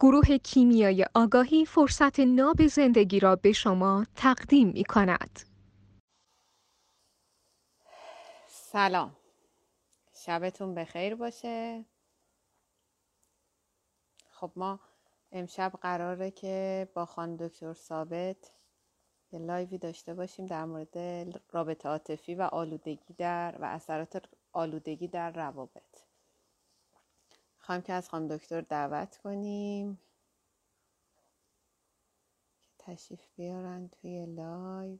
گروه کیمیای آگاهی فرصت ناب زندگی را به شما تقدیم می کند. سلام. شبتون بخیر باشه. خب ما امشب قراره که با خان دکتر ثابت یه لایوی داشته باشیم در مورد رابطه عاطفی و آلودگی در و اثرات آلودگی در روابط. خواهیم که از خانم دکتر دعوت کنیم. که تشریف بیارن توی لایو.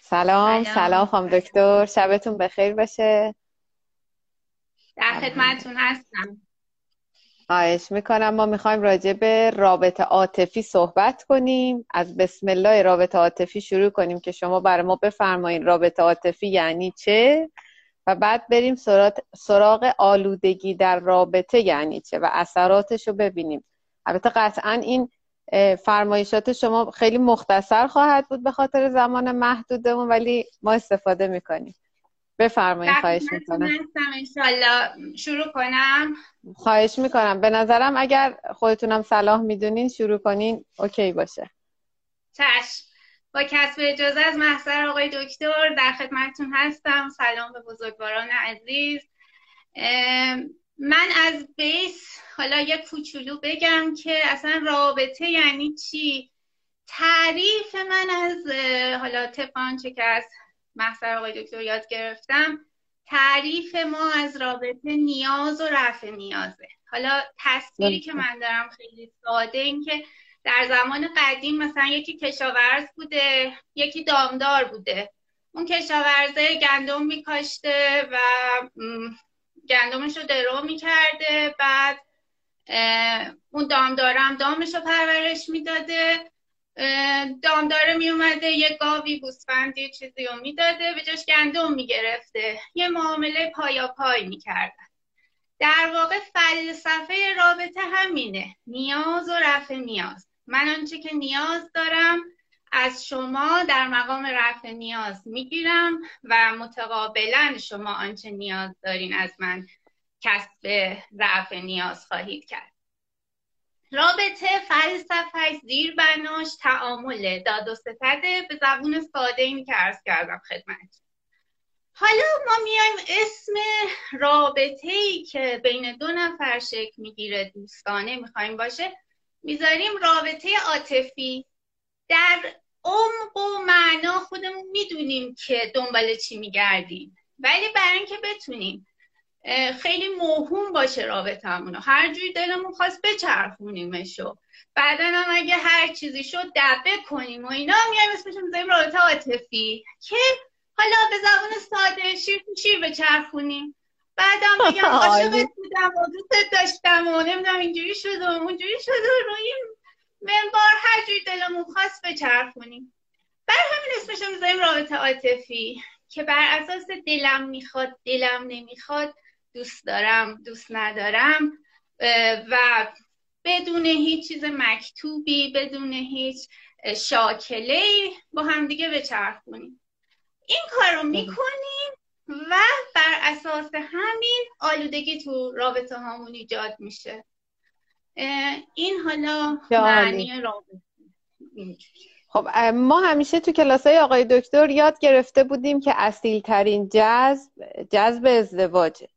سلام سلام. خانم دکتر. شبتون بخیر باشه. در خدمتتون هستم. خواهش می‌کنم. ما می‌خوایم راجع به رابطه عاطفی صحبت کنیم. از بسم الله رابطه عاطفی شروع کنیم که شما برای ما بفرمایید رابطه عاطفی یعنی چه؟ و بعد بریم سراغ آلودگی در رابطه یعنی چه و اثراتش رو ببینیم. البته قطعا این فرمایشات شما خیلی مختصر خواهد بود به خاطر زمان محدودمون ولی ما استفاده می‌کنیم. بفرمایید خواهش می‌کنم. شروع کنم. خواهش می‌کنم. به نظرم اگر خودتونم صلاح می‌دونین شروع کنین اوکی باشه. چشم. با کسب اجازه از محضر آقای دکتر در خدمتتون هستم. سلام به بزرگواران عزیز. من از بیس حالا یه کوچولو بگم که اصلا رابطه یعنی چی؟ تعریف من از حالا طبق چه که از محضر آقای دکتر یاد گرفتم تعریف ما از رابطه نیاز و رفع نیازه. حالا تصویری که من دارم خیلی ساده این که در زمان قدیم مثلا یکی کشاورز بوده یکی دامدار بوده. اون کشاورزه گندم میکاشته و گندمش رو درو می‌کرده بعد اون دامدارم دامش رو پرورش می‌داده. دامداره میومده یه گاوی گوسفندی چیزی رو می‌داده به جاش گندم می‌گرفته. یه معامله پایا پای می‌کردن در واقع فلسفه رابطه همینه. نیاز و رفع نیاز. من آنچه که نیاز دارم از شما در مقام رفع نیاز می‌گیرم و متقابلا شما آنچه نیاز دارین از من کسب رفع نیاز خواهید کرد. رابطه فلسفه زیر بناش تعامله داد و ستده به زبون ساده این که ارز کردم خدمت. حالا ما میایم اسم رابطه ای که بین دو نفر شکل می‌گیره دوستانه می‌خوایم باشه. می‌ذاریم رابطه عاطفی. در عمق و معنا خودمون می‌دونیم که دنبال چی میگردیم. ولی برای اینکه بتونیم خیلی موهوم باشه رابطه همونو هر جوری دلمون خواست بچرخونیمشو. بعدا هم اگه هر چیزی شد دبه کنیم و اینا میایم اسمش می‌ذاریم رابطه عاطفی. که حالا به زبان ساده شیر شیر بچرخونیم. بعدم بگم عاشقت بودم و دوست داشتم و نمی‌دونم اینجوری شد و اونجوری شد و روی منبار هر جوری دلمون خواست بچرخونیم بر همین اسمش می‌ذاریم رابطه عاطفی که بر اساس دلم می‌خواد دلم نمی‌خواد دوست دارم دوست ندارم و بدون هیچ چیز مکتوبی بدون هیچ شاکله با همدیگه بچرخونیم این کار رو می‌کنیم و بر اساس همین آلودگی تو رابطه هامون ایجاد میشه. این حالا معنی رابطه. خب ما همیشه تو کلاس های آقای دکتر یاد گرفته بودیم که اصیل ترین جذب جذب ازدواجه.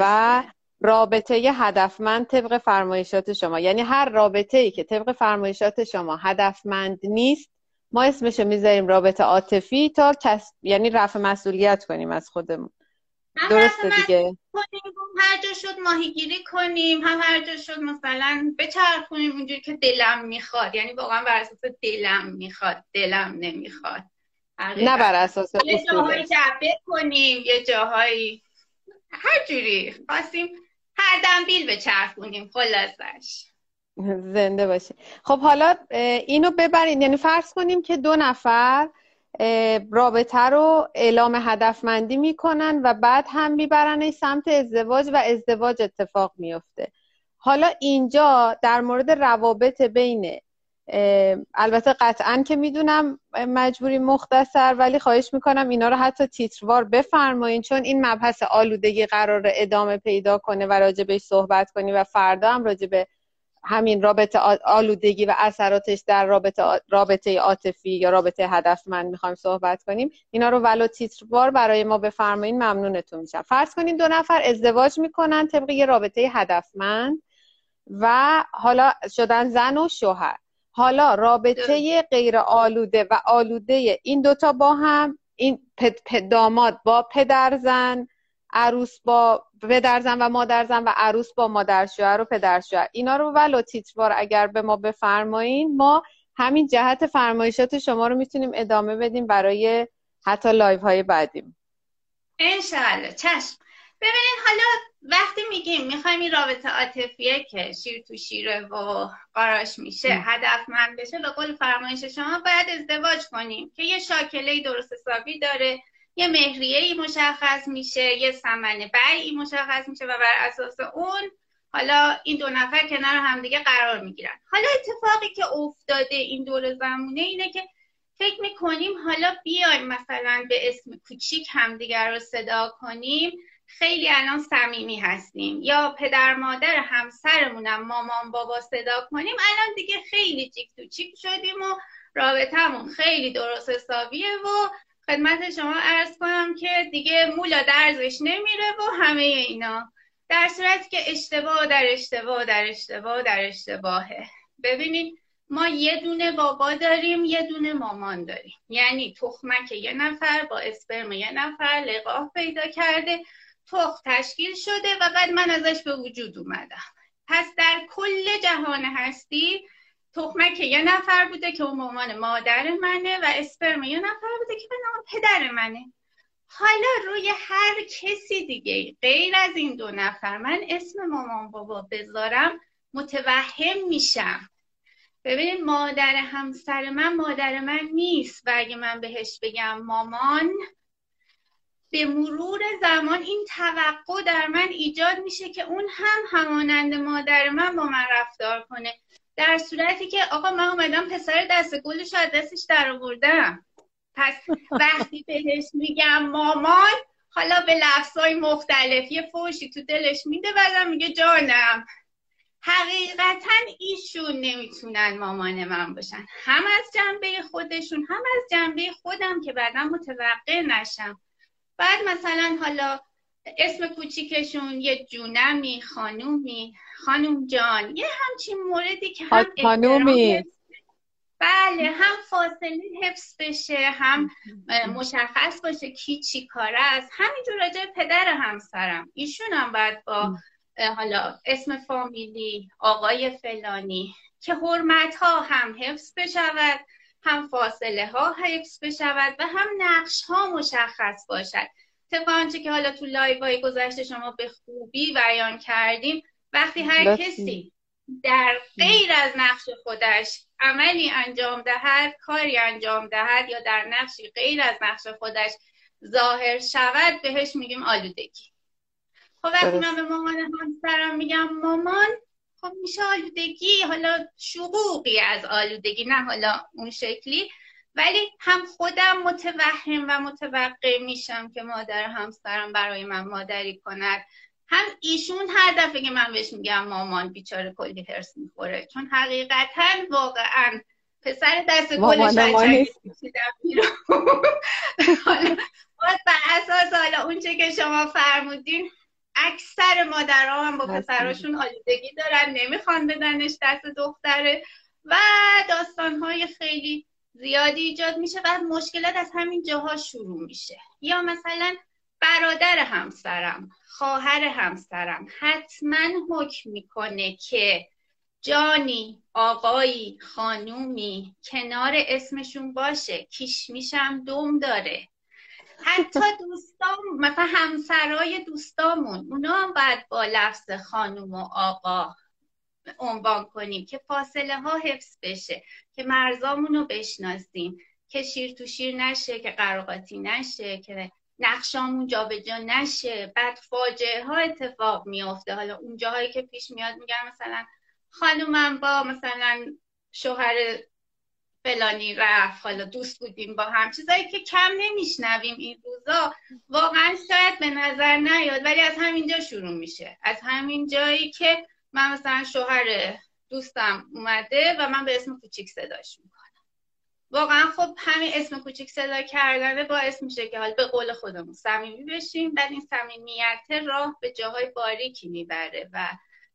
و رابطه هدفمند طبق فرمایشات شما. یعنی هر رابطه ای که طبق فرمایشات شما هدفمند نیست ما اسمشو می‌ذاریم رابطه عاطفی تا کس... یعنی رفع مسئولیت کنیم از خودمون. درسته دیگه؟ کنیم هر جا شد ماهیگیری کنیم هم هر جا شد مثلا بچرخونیم اونجوری که دلم می‌خواد. یعنی واقعا بر اساس دلم می‌خواد دلم نمی‌خواد. نه بر اساس یه جاهایی جبه کنیم یه جاهایی هر جوری خواستیم هر دنبیل بچرخونیم خلاصش. زنده باشه خب حالا اینو ببرین. یعنی فرض کنیم که دو نفر رابطه رو اعلام هدفمندی می‌کنن و بعد هم می‌برن سمت ازدواج و ازدواج اتفاق میفته حالا اینجا در مورد روابط بین البته قطعا که می‌دونم مجبوری مختصر ولی خواهش می‌کنم اینا رو حتی تیتروار بفرمایین چون این مبحث آلودگی قرار ادامه پیدا کنه و راجبش صحبت کنی و فردا هم راجب همین رابطه آلودگی و اثراتش در رابطه رابطه عاطفی یا رابطه هدفمند می‌خوایم صحبت کنیم اینا رو ولو تیتروار برای ما بفرمایین ممنونتون میشم. فرض کنین دو نفر ازدواج می‌کنن طبق یه رابطه هدفمند و حالا شدن زن و شوهر. حالا رابطه غیر آلوده و آلوده این دوتا با هم این داماد با پدر زن عروس با پدر زن و مادر زن و عروس با مادر شوهر و پدر شوهر. اینا رو ولو تیتروار اگر به ما بفرمایین ما همین جهت فرمایشات شما رو می‌تونیم ادامه بدیم برای حتی live های بعدیم. انشالله چشم. ببینین حالا وقتی میگیم می‌خوایم این رابطه عاطفیه که شیر تو شیره و قاراشمیشه هدفمند بشه به قول فرمایش شما باید ازدواج کنیم که یه شاکله درست حسابی داره. یه مهریه ای مشخص میشه یه سمن ای مشخص میشه و بر اساس اون حالا این دو نفر کنار همدیگه قرار می‌گیرن. حالا اتفاقی که افتاده این دور زمونه اینه که فکر می‌کنیم حالا بیایم مثلا به اسم کوچیک همدیگر رو صدا کنیم. خیلی الان صمیمی هستیم. یا پدر مادر همسرمونم مامان بابا صدا کنیم. الان دیگه خیلی چیک تو چیک شدیم و رابطمون خیلی درست حسابیه و خدمت شما ارز کنم که دیگه مولا درزش نمیره و همه اینا. در صورتی که اشتباه در اشتباه در اشتباه در اشتباهه. ببینید ما یه دونه بابا داریم یه دونه مامان داریم. یعنی تخمک یه نفر با اسپرم یه نفر لقاح پیدا کرده تخم تشکیل شده و بعد من ازش به وجود اومدم. پس در کل جهان هستی تخمک یه نفر بوده که اون مامان مادر منه و اسپرم یه نفر بوده که به نام پدر منه. حالا روی هر کسی دیگه غیر از این دو نفر من اسم مامان بابا بذارم متوهم میشم. ببینید مادر همسر من مادر من نیست و اگه من بهش بگم مامان به مرور زمان این توقع در من ایجاد میشه که اون هم همانند مادر من با من رفتار کنه. در صورتی که آقا من اومدم پسر دست گلش از دستش در آوردم. پس وقتی بهش میگم مامان حالا به لفظای مختلف یه فوشی تو دلش میده بعدم میگه جانم. حقیقتا ایشون نمی‌تونن مامان من باشن. هم از جنبه خودشون هم از جنبه خودم که بعدا متوقع نشم. بعد مثلا حالا اسم کوچیکشون یه جونمی خانومی. خانوم جان یه همچین موردی که هم خانومی. بله هم فاصله حفظ بشه هم مشخص باشه کی چی کاره است. همینجور راجع پدر همسرم. ایشون هم باید با حالا اسم فامیلی آقای فلانی که حرمت ها هم حفظ بشود هم فاصله ها حفظ بشود و هم نقش ها مشخص باشد. طبق آنچه که حالا تو لایو های گذشته شما به خوبی بیان کردیم وقتی هر کسی در غیر از نقش خودش عملی انجام دهد کاری انجام دهد یا در نقشی غیر از نقش خودش ظاهر شود بهش میگیم آلودگی. خب وقتی من به مامان همسرم میگم مامان خب میشه آلودگی حالا شقوقی از آلودگی نه حالا اون شکلی. ولی هم خودم متوهم و متوقع میشم که مادر همسرم برای من مادری کند. هم ایشون هر دفعه که من بهش میگم مامان بیچاره کلی هرس می‌خوره. چون حقیقتا واقعا پسر دست گلش حالا بر اساس حالا اونچه که شما فرمودین اکثر مادرها هم با پسراشون آلودگی دارن نمی‌خوان بدنش دست دختره و داستانهای خیلی زیادی ایجاد میشه و مشکلات از همین جاها شروع میشه. یا مثلا برادر همسرم خواهر همسرم حتما حکم می‌کنه که جانی آقایی خانومی کنار اسمشون باشه. کیش میشم دوم داره. حتی دوستان مثلا همسرای دوستامون اونا هم باید با لفظ خانوم و آقا عنوان کنیم که فاصله ها حفظ بشه که مرزامون رو بشناسیم که شیر تو شیر نشه که قراقاتی نشه که نقشامون جابجا نشه. بعد فاجعه ها اتفاق میافته. حالا اون جاهایی که پیش میاد میگن مثلا خانومم با مثلا شوهر فلانی رفت. حالا دوست بودیم با هم. چیزایی که کم نمیشنویم این روزا. واقعا شاید به نظر نیاد ولی از همینجا شروع میشه. از همین جایی که من مثلا شوهر دوستم اومده و من به اسم کوچیک صداش می‌کنم واقعا خب همین اسم کوچیک صدا کردنه باعث میشه که حالا به قول خودمون صمیمی بشیم و این صمیمیت راه به جاهای باریکی می‌بره و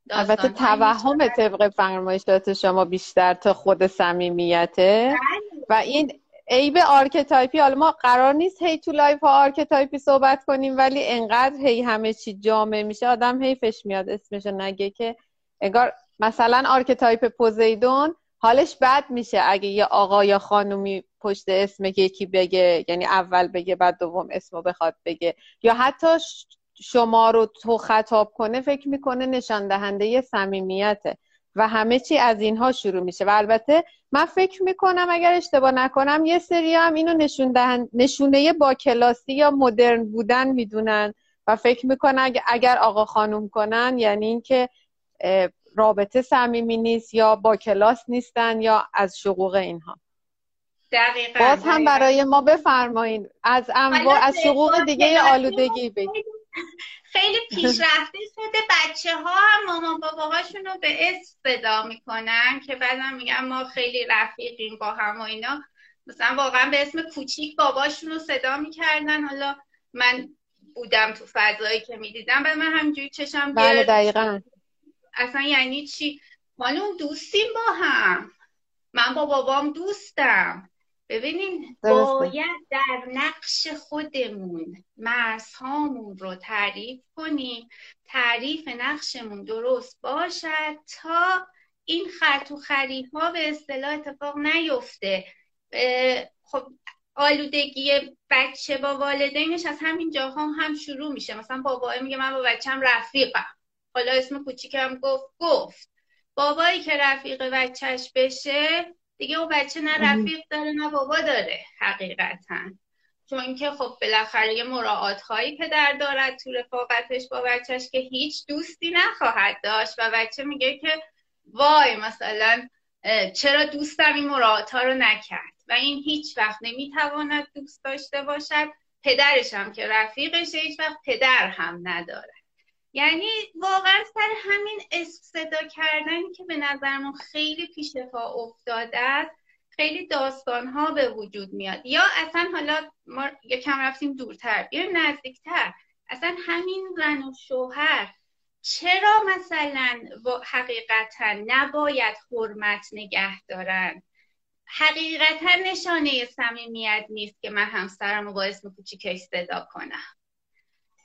البته توهم طبق فرمایشات شما بیشتر تا خود صمیمیته بله. و این عیب archetype ی حالا ما قرار نیست هی تو live ها archetype ی صحبت کنیم ولی انقدر هی همه چی جامع میشه آدم حیفش میاد اسمش نگه که انگار مثلا archetype پوزیدون حالش بد میشه. اگه یه آقا یا خانومی پشت اسم یکی بگه یعنی اول بگه بعد دوم اسمو بخواد بگه. یا حتی شما رو تو خطاب کنه فکر می‌کنه نشان دهنده صمیمیته. و همه چی از اینها شروع میشه. و البته من فکر می‌کنم اگر اشتباه نکنم یه سری هم اینو نشون دهن... نشونه با کلاسی یا مدرن بودن می‌دونن. و فکر می‌کنن اگر آقا خانوم کنن یعنی اینکه رابطه صمیمی نیست یا با کلاس نیستن یا از شقوق اینها. دقیقا باز هم برای ما بفرمایین. از انواع از شقوق دیگه آلودگی بگید خیلی پیشرفته شده. بچه ها هم مامان باباهاشون رو به اسم صدا می‌کنن که بعدم میگن ما خیلی رفیقیم با هم و اینا. مثلا واقعا به اسم کوچیک باباشون رو صدا می‌کردن. حالا من بودم تو فضایی که می‌دیدم و من همجوری چشم بله دقیقا. اصلا یعنی چی؟ خانم دوستیم با هم. من با بابام دوستم. ببینین باید در نقش خودمون مرزهامون رو تعریف کنیم. تعریف نقشمون درست باشد تا این خرط و خری ها به اصطلاح اتفاق نیفته. خب آلودگی بچه با والدینش از همین جاها هم شروع میشه. مثلا بابا میگه من با بچم رفیقم. حالا اسم کوچیکم گفت گفت. بابایی که رفیق بچهش بشه دیگه اون بچه نه رفیق داره نه بابا داره حقیقتا. چون که خب بالاخره یه مراعات هایی پدر دارد تو رفاقتش با بچهش که هیچ دوستی نخواهد داشت و بچه میگه که وای مثلا چرا دوستم این مراعات ها رو نکرد؟ و این هیچ وقت نمی‌تواند دوست داشته باشد. پدرش هم که رفیقشه هیچ وقت پدر هم نداره یعنی واقعا سر همین اسم صدا کردنی که به نظرمون خیلی پیش پا افتاده است خیلی داستان ها به وجود میاد. یا اصلا حالا ما یکم رفتیم دورتر بیایم نزدیکتر. اصلا همین زن و شوهر چرا مثلا حقیقتا نباید حرمت نگه دارن؟ حقیقتا نشانه صمیمیت نیست که من همسرم رو با اسم کوچیکش صدا کنم.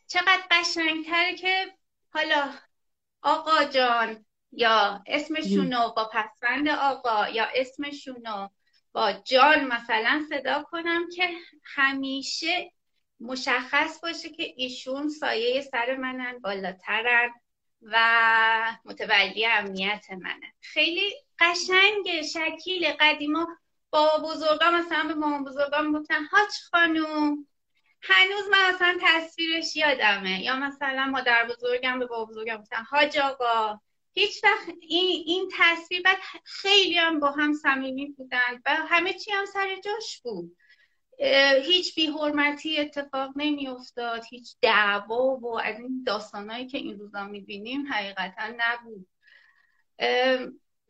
چقدر قشنگتره که حالا آقا جان یا اسمشونو با پسفند آقا یا اسمشونو با جان مثلا صدا کنم که همیشه مشخص باشه که ایشون سایه سر منن بالاترن و متولی امنیت منه. خیلی قشنگ شکیل قدیما با بزرگا مثلا به مامان بزرگام گفتن هاچ خانوم هنوز من اصلا تصویرش یادمه. یا مثلا مادر بزرگم به بابا بزرگم گفتن حاج آقا. هیچ وقت این, این تصویر بعد خیلی هم با هم صمیمی بودن و همه چی هم سر جاش بود. هیچ بیحرمتی اتفاق نمی افتاد هیچ دعوا و از این داستانهایی که این روزا می‌بینیم حقیقتا نبود.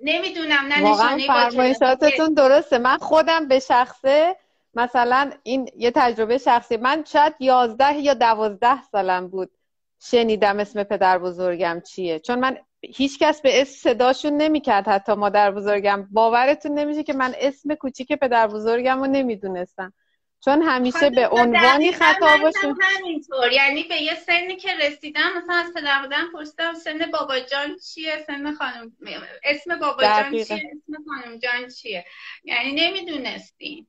نمی‌دونم نه واقعا فرمایشاتتون درسته. من خودم به شخصه مثلا این یه تجربه شخصی. من شاید یازده یا دوازده سالم بود شنیدم اسم پدر بزرگم چیه. چون من هیچ کس به اسم صداشون نمی‌کرد. حتی مادر بزرگم باورتون نمیشه که من اسم کوچیک پدر بزرگم رو نمی‌دونستم. چون همیشه به عنوانی خطابشون همینطور. یعنی به یه سنی که رسیدم مثلا از پدر بودم پرسیدم سن بابا جان چیه؟ سن خانم اسم بابا جان چیه؟ اسم خانم جان چیه؟ یعنی نمی‌دونستیم.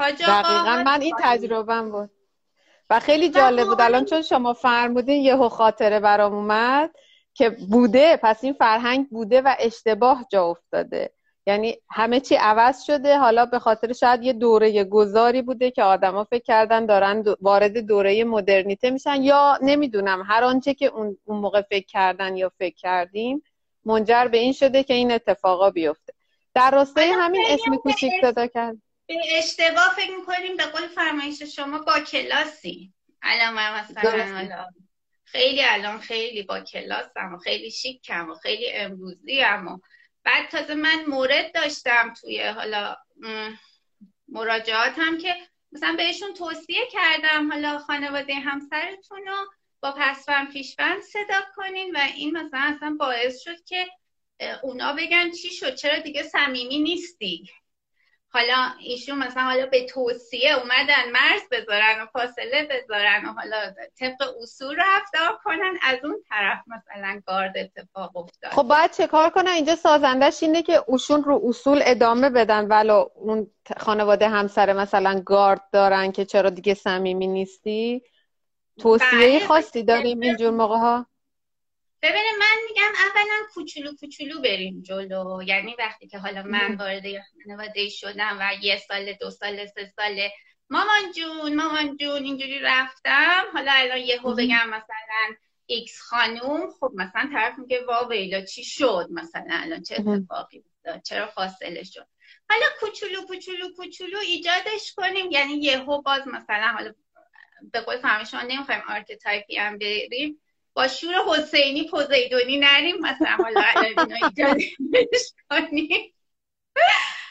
دقیقا من این تجربهم بود. و خیلی جالب بود. الان چون شما فرمودین یهو خاطره برام اومد که بوده. پس این فرهنگ بوده و اشتباه جا افتاده. یعنی همه چی عوض شده. حالا به خاطر شاید یه دوره گذاری بوده که آدما فکر کردن دارن وارد دوره مدرنیته میشن. یا نمی‌دونم هر آنچه که اون موقع فکر کردن یا فکر کردیم منجر به این شده که این اتفاقا بیفته. در راستای همین اسم کوچیک صدا کرد. به اشتباه فکر می‌کنیم به قول فرمایش شما با کلاسی. الان مثلا حالا خیلی الان خیلی با کلاسم و خیلی شیکم و خیلی امروزی و بعد تازه من مورد داشتم توی حالا مراجعاتم که مثلا بهشون توصیه کردم حالا خانواده همسرتون رو با پسفند پیشفند صدا کنین و این مثلا اصلا باعث شد که اونا بگن چی شد چرا دیگه صمیمی نیستی؟ حالا ایشون مثلا حالا به توصیه اومدن مرز بذارن و فاصله بذارن و حالا طبق اصول رفتار کنن از اون طرف مثلا گارد اتفاق افتاد. خب باید چه کار کنن؟ اینجا سازندش اینه که اوشون رو اصول ادامه بدن ولو اون خانواده همسر مثلا گارد دارن که چرا دیگه صمیمی نیستی؟ توصیه بله، خاصی داریم اینجور موقع ها ببینید من میگم اولا کوچولو کوچولو بریم جلو. یعنی وقتی که حالا من وارد خانواده شدم و یه سال دو سال سه ساله مامان جون مامان جون اینجوری رفتم. حالا الان یهو بگم مثلا X خانوم. خب مثلا طرف میگه وا ویلا چی شد مثلا؟ الان چه اتفاقی افتاد؟ چرا فاصله شد؟ حالا کوچولو کوچولو کوچولو ایجادش کنیم. یعنی یهو باز مثلا حالا به قول فرمایشتان نمی‌خوایم archetype ی هم بریم. با شور حسینی پوزیدونی نریم مثلا حالا ایجادش کنیم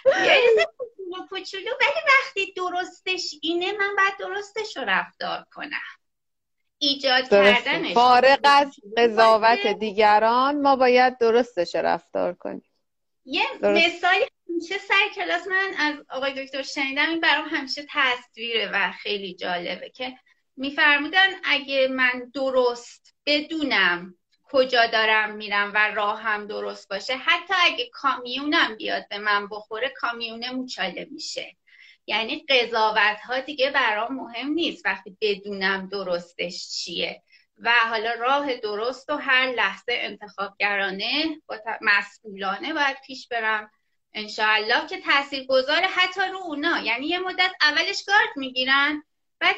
یه کوچولو ولی وقتی درستش اینه من باید درستش رو رفتار کنم. ایجاد کردنش. فارغ از قضاوت دیگران ما باید درستش رفتار کنیم. یه مثالی همیشه سر کلاس من از آقای دکتر شنیدم این برام همیشه تصویره و خیلی جالبه که میفرمودن اگه من درست بدونم کجا دارم میرم و راهم درست باشه حتی اگه کامیونم بیاد به من بخوره کامیونه موچاله میشه. یعنی قضاوت ها دیگه برام مهم نیست وقتی بدونم درستش چیه. و حالا راه درست و هر لحظه انتخابگرانه و مسئولانه باید پیش برم. انشاءالله که تاثیر گذاره حتی رو اونا. یعنی یه مدت اولش گارد می‌گیرن بعد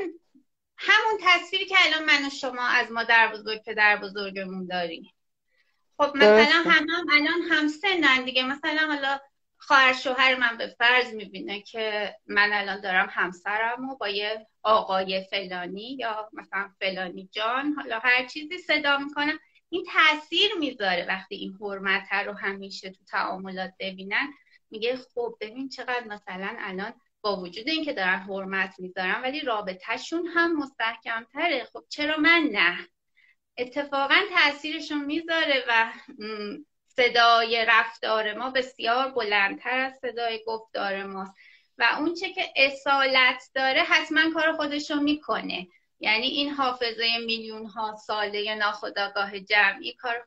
همون تصویری که الان من و شما از مادر بزرگ پدر بزرگمون داریم. خب مثلا هم, هم الان هم سنن دیگه. مثلا حالا خواهر شوهر من به فرض می‌بینه که من الان دارم همسرم و با یه آقای فلانی یا مثلا فلانی جان حالا هر چیزی صدا می‌کنم این تاثیر می‌ذاره. وقتی این حرمت رو همیشه تو تعاملات ببینن میگه خب ببین چقدر مثلا الان با وجود اینکه دارن حرمت می‌ذارن ولی رابطهشون هم مستحکمتره. خب چرا من نه؟ اتفاقا تاثیرشون می‌ذاره و صدای رفتار ما بسیار بلندتر از صدای گفتار ماست. و اونچه که اصالت داره حتما کار خودشو می‌کنه. یعنی این حافظه میلیون ها ساله ناخداگاه جمعی کار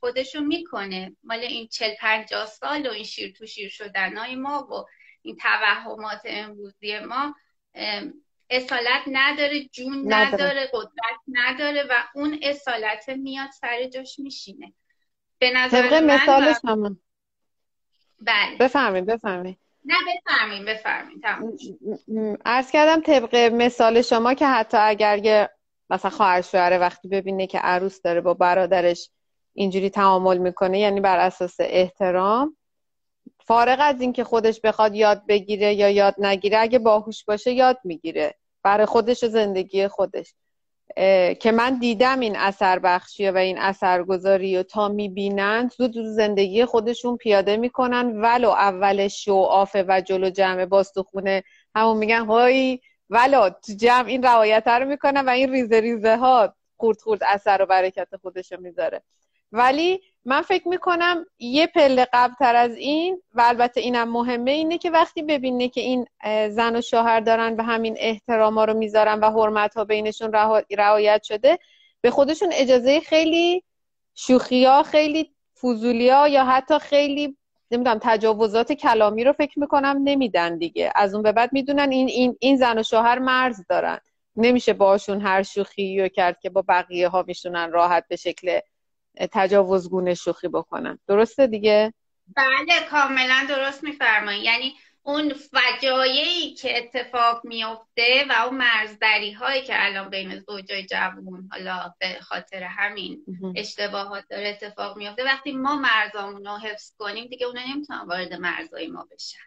خودشو می‌کنه. مال این چل پنجاه سال و این شیر تو شیر شدنهای ما و این توهمات امروزی ما اصالت نداره جون نداره. قدرت نداره و اون اصالت میاد سر جاش میشینه. به نظر من مثالش همون بله. بفرمین بفرمین نه بفرمین بفرمین عرض کردم طبق مثال شما که حتی اگر یه مثلا خواهر شوهر وقتی ببینه که عروس داره با برادرش اینجوری تعامل می‌کنه یعنی بر اساس احترام فارغ از اینکه خودش بخواد یاد بگیره یا یاد نگیره اگه باهوش باشه یاد می‌گیره. برای خودش و زندگی خودش. که من دیدم این اثر بخشیه و این اثرگذاری و تا می‌بینن زود زندگی خودشون پیاده می‌کنن. ولو اول شو آفه و جلو جمع باز خونه همون میگن هایی ولو تو جمع این روایت رو می‌کنن و این ریزه ریزه ها خورد خورد اثر و برکت خودشو می‌ذاره. ولی من فکر می‌کنم یه پله قبلتر از این و البته اینم مهمه اینه که وقتی ببینه که این زن و شوهر دارن به همین احترام ها رو می‌ذارن و حرمت ها بینشون رعایت شده به خودشون اجازه خیلی شوخی ها خیلی فضولی ها یا حتی خیلی نمی‌دونم تجاوزات کلامی رو فکر می‌کنم نمیدن دیگه. از اون به بعد می‌دونن این, این, این زن و شوهر مرز دارن. نمیشه باشون هر شوخی رو کرد که با بقیه ها میشونن راحت به شکل تجاوزگونه شوخی بکنن درسته دیگه؟ بله کاملا درست میفرمایید یعنی اون فجایعی که اتفاق میفته و اون مرزدری هایی که الان بین زوجای جوون حالا به خاطر همین اشتباهات داره اتفاق میفته وقتی ما مرزامون رو حفظ کنیم دیگه اونا نمی‌تونن وارد مرزای ما بشن.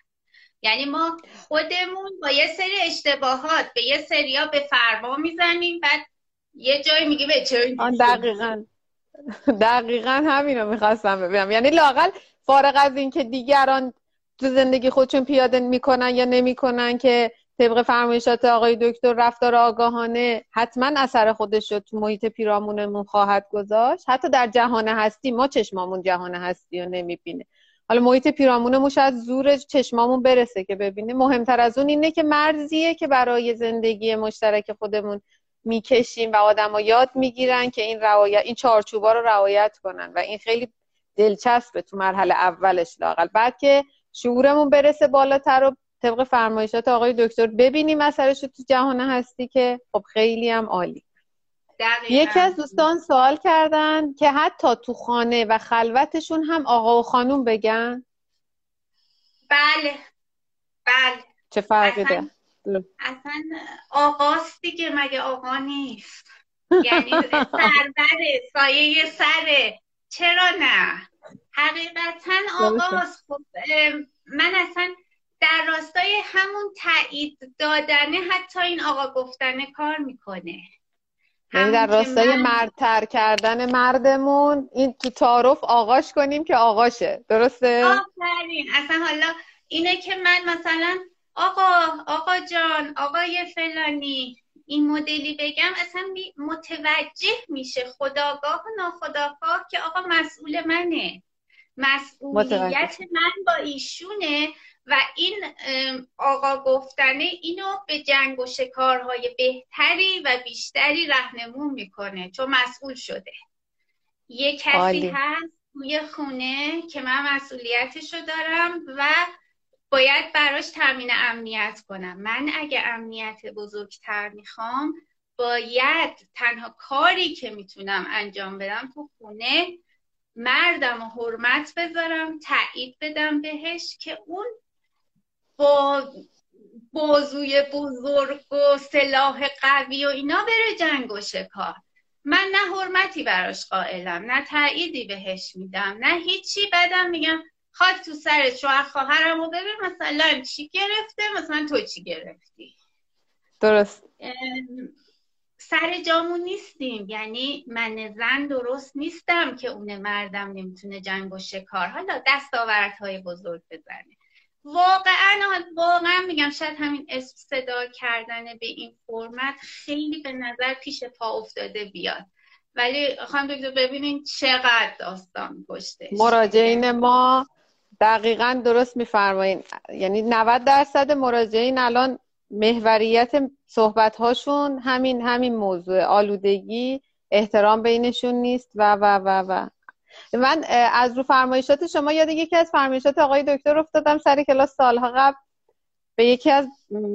یعنی ما خودمون با یه سری اشتباهات به یه سریا به فرما می‌زنیم بعد یه جایی میگه به چرا دقیقا. دقیقا همین رو می‌خواستم ببینم یعنی لاقل فارغ از اینکه دیگران تو زندگی خودشون پیاده می‌کنن یا نمی‌کنن که طبق فرمایشات آقای دکتر رفتار آگاهانه حتما اثر خودش رو تو محیط پیرامونمون خواهد گذاشت. حتی در جهان هستی ما چشمامون جهان هستی رو نمی‌بینه. حالا محیط پیرامونمون شاید زور چشمامون برسه که ببینه. مهمتر از اون اینه که مرزیه که برای زندگی مشترک خودمون می‌کشیم و آدما یاد می‌گیرن که این روایت این چارچوبا رو رعایت کنن. و این خیلی دلچسبه تو مرحله اولش لاقل. بعد که شعورمون برسه بالاتر و طبق فرمایشات آقای دکتر ببینیم اثرش تو جهان هستی که خب خیلی هم عالی. یکی از دوستان سوال کردن که حتی تو خانه و خلوتشون هم آقا و خانوم بگن؟ بله. بله. چه فرقی ده؟ اصلا آقاست دیگه مگه آقا نیست. یعنی سربره سایه سره. چرا نه؟ حقیقتا آقاست. خب من اصلا در راستای همون تایید دادنه حتی این آقا گفتنه کار می‌کنه. یعنی در راستای من... مردتر کردن مردمون این تو تعارف آقاش کنیم که آقاشه. درسته؟ آفرین. اصلا حالا اینه که من مثلا آقا آقا جان آقای فلانی این مدلی بگم اصلا متوجه میشه خداگاه و ناخداگاه که آقا مسئول منه. مسئولیت من با ایشونه و این آقا گفتنه اینو به جنگ و شکارهای بهتری و بیشتری رهنمون می‌کنه چون مسئول شده. یه کسی هست توی خونه که من مسئولیتشو دارم و باید براش تامین امنیت کنم. من اگه امنیت بزرگتر می‌خوام باید تنها کاری که می‌تونم انجام بدم تو خونه مردم و حرمت بذارم تایید بدم بهش که اون با بازوی بزرگ و سلاح قوی و اینا بره جنگ و شکار. من نه حرمتی براش قائلم نه تاییدی بهش میدم نه هیچی. بدم میگم خاک تو سرت شوهر خواهرم ببین مثلا چی گرفته مثلا تو چی گرفتی؟ درست. سر جامون نیستیم. یعنی من زن درست نیستم که اون مردم نمی‌تونه جنگ و شکار. حالا دستاوردهای بزرگ بزنه. واقعا واقعا میگم شاید همین اسم صدا کردن به این فرمت خیلی به نظر پیش پا افتاده بیاد. ولی خواهم دکتر ببینین چقدر داستان گشته مراجعین ما دقیقا درست میفرمایین. یعنی 90 درصد مراجعین الان محوریت صحبت هاشون همین همین موضوع آلودگی احترام بینشون نیست و و و و. من از رو فرمایشات شما یاد یکی از فرمایشات آقای دکتر افتادم سر کلاس سالها قبل. به یکی از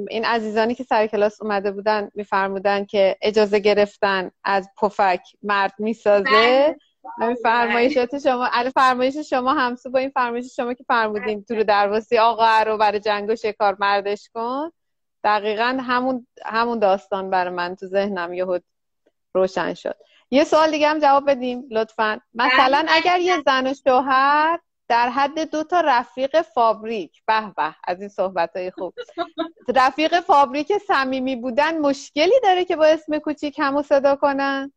این عزیزانی که سر کلاس اومده بودن میفرمودن که اجازه گرفتن از پفک مرد می‌سازه. بله. فرمایشات شما علی فرمایش شما همسو با این فرمایش شما که فرمودین تو رو درواسی آقا رو برای جنگ و شکار مردش کن. دقیقا همون همون داستان برای من تو ذهنم یهود روشن شد. یه سوال دیگه هم جواب بدیم لطفا. مثلا بله. اگر یه زن و شوهر در حد دو تا رفیق فابریک به به از این صحبت های خوب. رفیق فابریک صمیمی بودن مشکلی داره که با اسم کوچیک همو صدا کنن؟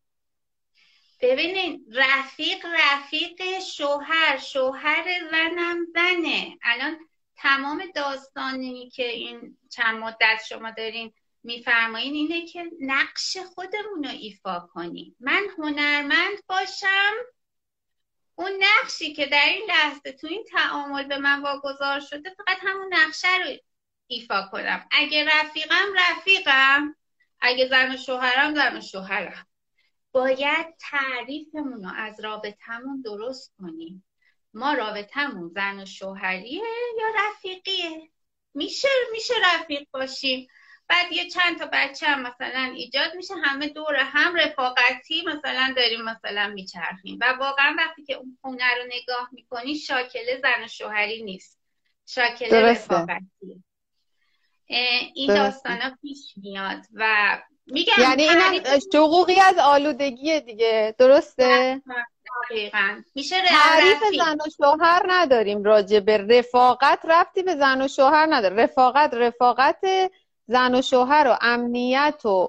ببینین رفیق رفیق شوهر شوهر زنم زنه. الان تمام داستانی که این چند مدت شما دارین میفرمایین اینه که نقش خودمون رو ایفا کنیم. من هنرمند باشم اون نقشی که در این لحظه تو این تعامل به من واگذار شده فقط همون نقشه رو ایفا کنم. اگه رفیقم رفیقم. اگه زن و شوهرم زن و شوهرم. باید تعریفمون رو از رابطمون درست کنیم. ما رابطمون زن و شوهریه یا رفیقیه؟ میشه میشه رفیق باشیم. بعد یه چند تا بچه هم مثلا ایجاد میشه همه دور هم رفاقتی مثلا داریم مثلا میچرخیم. و واقعا وقتی که اون خونه رو نگاه می‌کنی شاکله زن و شوهری نیست. شاکله رفاقتی این داستان ها پیش میاد و میگم یعنی این حقوقی از آلودگی دیگه. درسته؟ دقیقا. میشه تعریف زن و شوهر نداریم راجع به رفاقت. رفتی به زن و شوهر نداره. رفاقت رفاقت زن و شوهر و امنیت و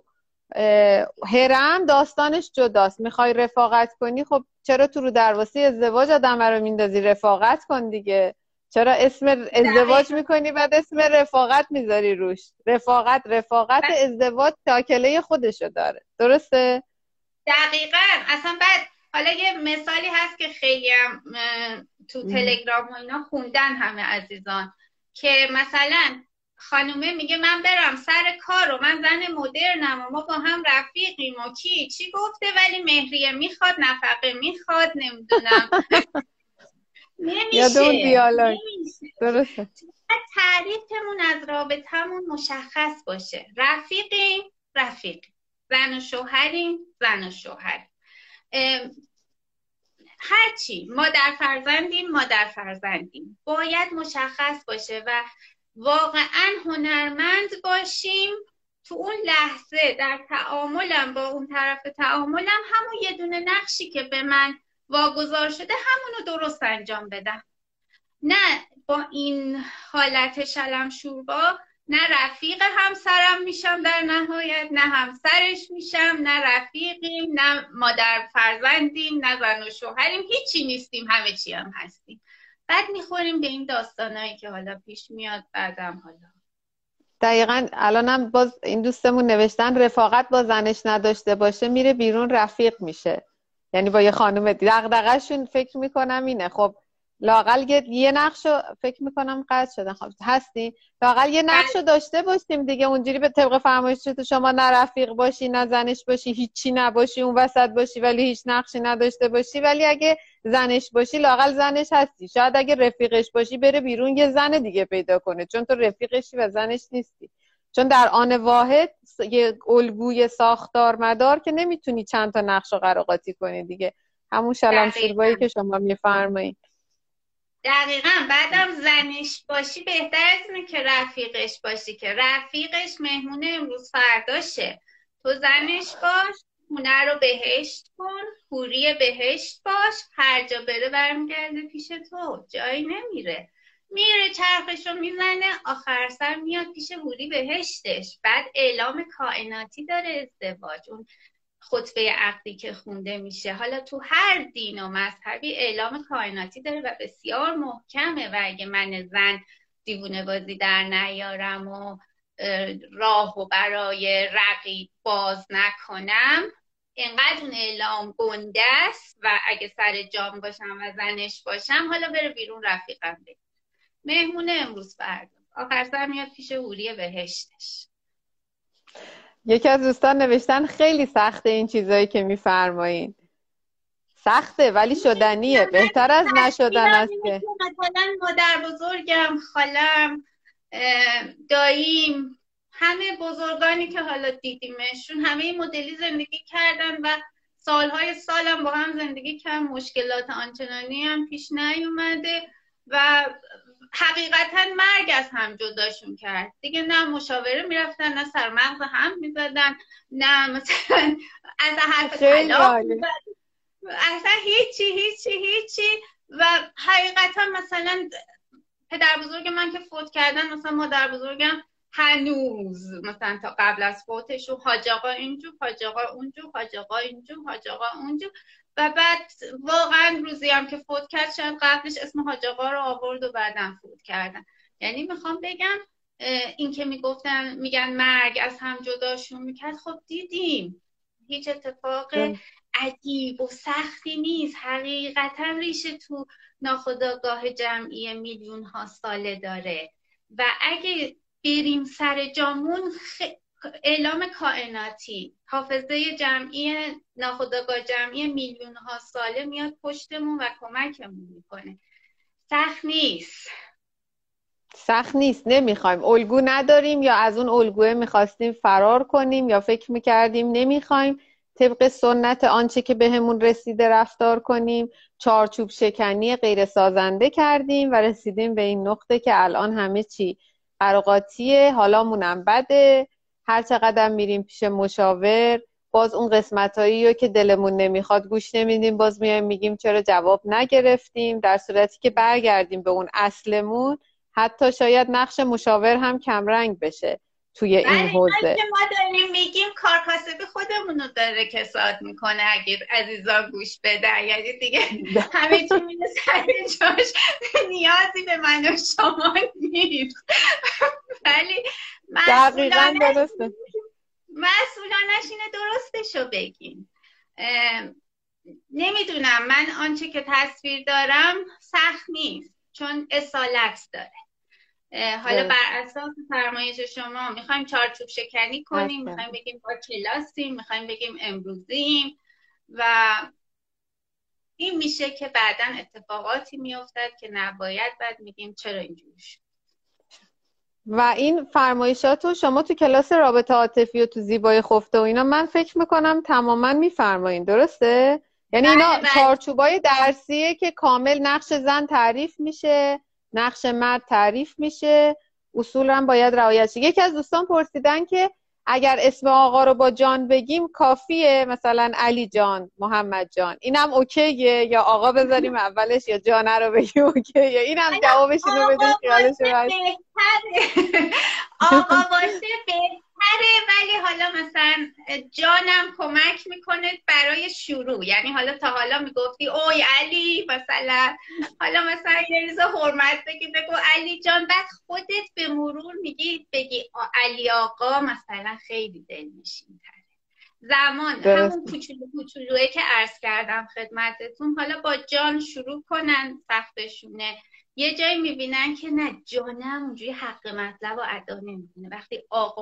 هرم داستانش جداست. می‌خوای رفاقت کنی خب چرا تو رو درواسی ازدواج آدم رو میندازی؟ رفاقت کن دیگه. چرا اسم ازدواج می‌کنی بعد اسم رفاقت می‌ذاری روش؟ رفاقت رفاقت ازدواج تاکله خودشو داره. درسته؟ دقیقا. اصلا بعد حالا یه مثالی هست که خیلی هم تو تلگرام و اینا خوندن همه عزیزان که مثلا خانومه میگه من برم سر کار و من زن مدرنم و ما با هم رفیقیم و کی چی گفته ولی مهریه می‌خواد نفقه می‌خواد نمی‌دونم. نمیشه. درسته. تعریفمون از رابطمون مشخص باشه. رفیقیم رفیق. زن و شوهریم زن و شوهر. هرچی. مادر فرزندیم مادر فرزندیم. باید مشخص باشه و واقعا هنرمند باشیم تو اون لحظه. در تعاملم با اون طرف تعاملم همون یه دونه نقشی که به من واگذار شده همونو درست انجام بدم. نه با این حالت شلم شوربا نه رفیق همسرم میشم در نهایت نه همسرش میشم نه رفیقیم نه مادر فرزندیم نه زن و شوهریم هیچی نیستیم همه چی هم هستیم. بعد می‌خوریم به این داستانایی که حالا پیش میاد بعدم حالا. دقیقا الانم باز این دوستمون نوشتن رفاقت با زنش نداشته باشه میره بیرون رفیق میشه. یعنی با یه خانم دغدغه‌شون فکر می‌کنم اینه. خب لاقل یه نقش رو فکر می‌کنم قطع شدن خب هستی؟ لاقل یه نقش رو داشته باشیم دیگه. اونجوری به طبق فرمایش تو شما نه رفیق باشی نه زنش باشی هیچی نباشی اون وسط باشی ولی هیچ نقشی نداشته باشی. ولی اگه زنش باشی لاقل زنش هستی. شاید اگه رفیقش باشی بره بیرون یه زن دیگه پیدا کنه. چون تو رفیقشی و زنش نیستی. چون در آن واحد یه الگوی ساختار مدار که نمی‌تونی چند تا نقش رو قراقاتی کنی دیگه. همون شلم که شما میفرمایید. دقیقا. بعدم زنش باشی بهتر از اینه که رفیقش باشی که رفیقش مهمونه امروز فرداشه. تو زنش باش خونه رو بهشت کن حوری بهشت باش هر جا بره برمیگرده پیش تو. جایی نمیره. میره چرخش رو می‌زنه آخر سر میاد پیش حوری بهشتش. بعد اعلام کائناتی داره ازدواج اون خطبه عقدی که خونده میشه. حالا تو هر دین و مذهبی اعلام کائناتی داره و بسیار محکمه و اگه من زن دیوونه بازی در نیارم و راه و برای رقیب باز نکنم انقدر اون اعلام گنده است و اگه سر جام باشم و زنش باشم حالا بره بیرون رفیقم بگیر مهمونه امروز فردا. آخر سر میاد پیش حوری بهشتش. یکی از دوستان نوشتن خیلی سخته این چیزایی که میفرمایین. سخته ولی شدنیه. بهتر از نشدن. است که. مثلا مادر بزرگم خالم داییم همه بزرگانی که حالا دیدیمشون همه این مدلی زندگی کردن و سالهای سالم با هم زندگی کردن. مشکلات آنچنانی هم پیش نیومده و حقیقتا مرگ از هم جداشون کرد. دیگه نه مشاوره می‌رفتن نه سر مغز هم می‌زدن نه مثلا از حرف اصلا هیچی هیچی هیچی. و حقیقتا مثلا پدر بزرگ من که فوت کردن مثلا مادر بزرگم هنوز مثلا تا قبل از فوتش و حاج آقا اینجور حاج آقا اونجور حاج آقا اینجور حاج آقا اونجور. و بعد واقعا روزی هم که فوت کرد شاید قبلش اسم حاج آقا رو آورد و بعدا فوت کردن. یعنی می‌خوام بگم این که می‌گفتن میگن مرگ از هم جداشون می‌کرد. خب دیدیم. هیچ اتفاق عجیب و سختی نیست. حقیقتا ریشه تو ناخداگاه جمعی میلیون ها ساله داره. و اگه بریم سر جامون اعلام کائناتی. حافظه جمعی ناخداگاه جمعی میلیون ها ساله میاد پشتمون و کمکمون می‌کنه. سخت نیست. سخت نیست نمی‌خوایم. الگو نداریم یا از اون الگوه می‌خواستیم فرار کنیم یا فکر می‌کردیم نمی‌خوایم. طبق سنت آنچه که بهمون رسیده رفتار کنیم. چارچوب شکنی غیر سازنده کردیم و رسیدیم به این نقطه که الان همه چی قراقاتیه حالا مونم بده. هر چقدر میریم پیش مشاور باز اون قسمت هایی که دلمون نمی‌خواد گوش نمیدیم باز میایم میگیم چرا جواب نگرفتیم. در صورتی که برگردیم به اون اصلمون حتی شاید نقش مشاور هم کمرنگ بشه. توی این حوزه. که ما داریم میگیم کار کاسبی خودمون رو داره کساد می‌کنه اگه عزیزا گوش بده. یعنی دیگه همه چی میره سر جاش. نیازی به من و شما نیست. ولی دقیقا درسته. مسئولانش اینه درستشو بگیم. نمی‌دونم. من آنچه که تصویر دارم سخت نیست چون اصالت داره. حالا بر اساس فرمایش شما می‌خوایم چارچوب شکنی کنیم می‌خوایم بگیم با کلاسیم می‌خوایم بگیم امروزیم و این میشه که بعدا اتفاقاتی میافتد که نباید بعد میگیم چرا اینجوری شد. و این فرمایشاتو شما تو کلاس رابطه عاطفی و تو زیبای خفته و اینا من فکر می‌کنم تماما میفرمایین. درسته؟ یعنی اینا بله، بله. چارچوبای درسیه که کامل نقش زن تعریف میشه. نقش مرد تعریف میشه. اصول هم باید رعایت شه. یکی از دوستان پرسیدن که اگر اسم آقا رو با جان بگیم کافیه؟ مثلا علی جان محمد جان. اینم اوکیه؟ یا آقا بذاریم اولش یا جانه رو بگیم اوکیه؟ اینم جوابش اینو بده خیالش آقا باشه بهتره. ولی حالا مثلا جانم کمک می‌کنه برای شروع. یعنی حالا تا حالا می‌گفتی اوی علی مثلا حالا مثلا یه ریزا حرمت بگی. بگو علی جان بعد خودت به مرور میگی بگی علی آقا مثلا خیلی دل میشین زمان همون کوچولو کوچولوه که عرض کردم خدمتتون. حالا با جان شروع کنن سختشونه یه جایی می‌بینن که نه جانم اونجوری حق مطلب و ادا نمی‌کنه. وقتی آقا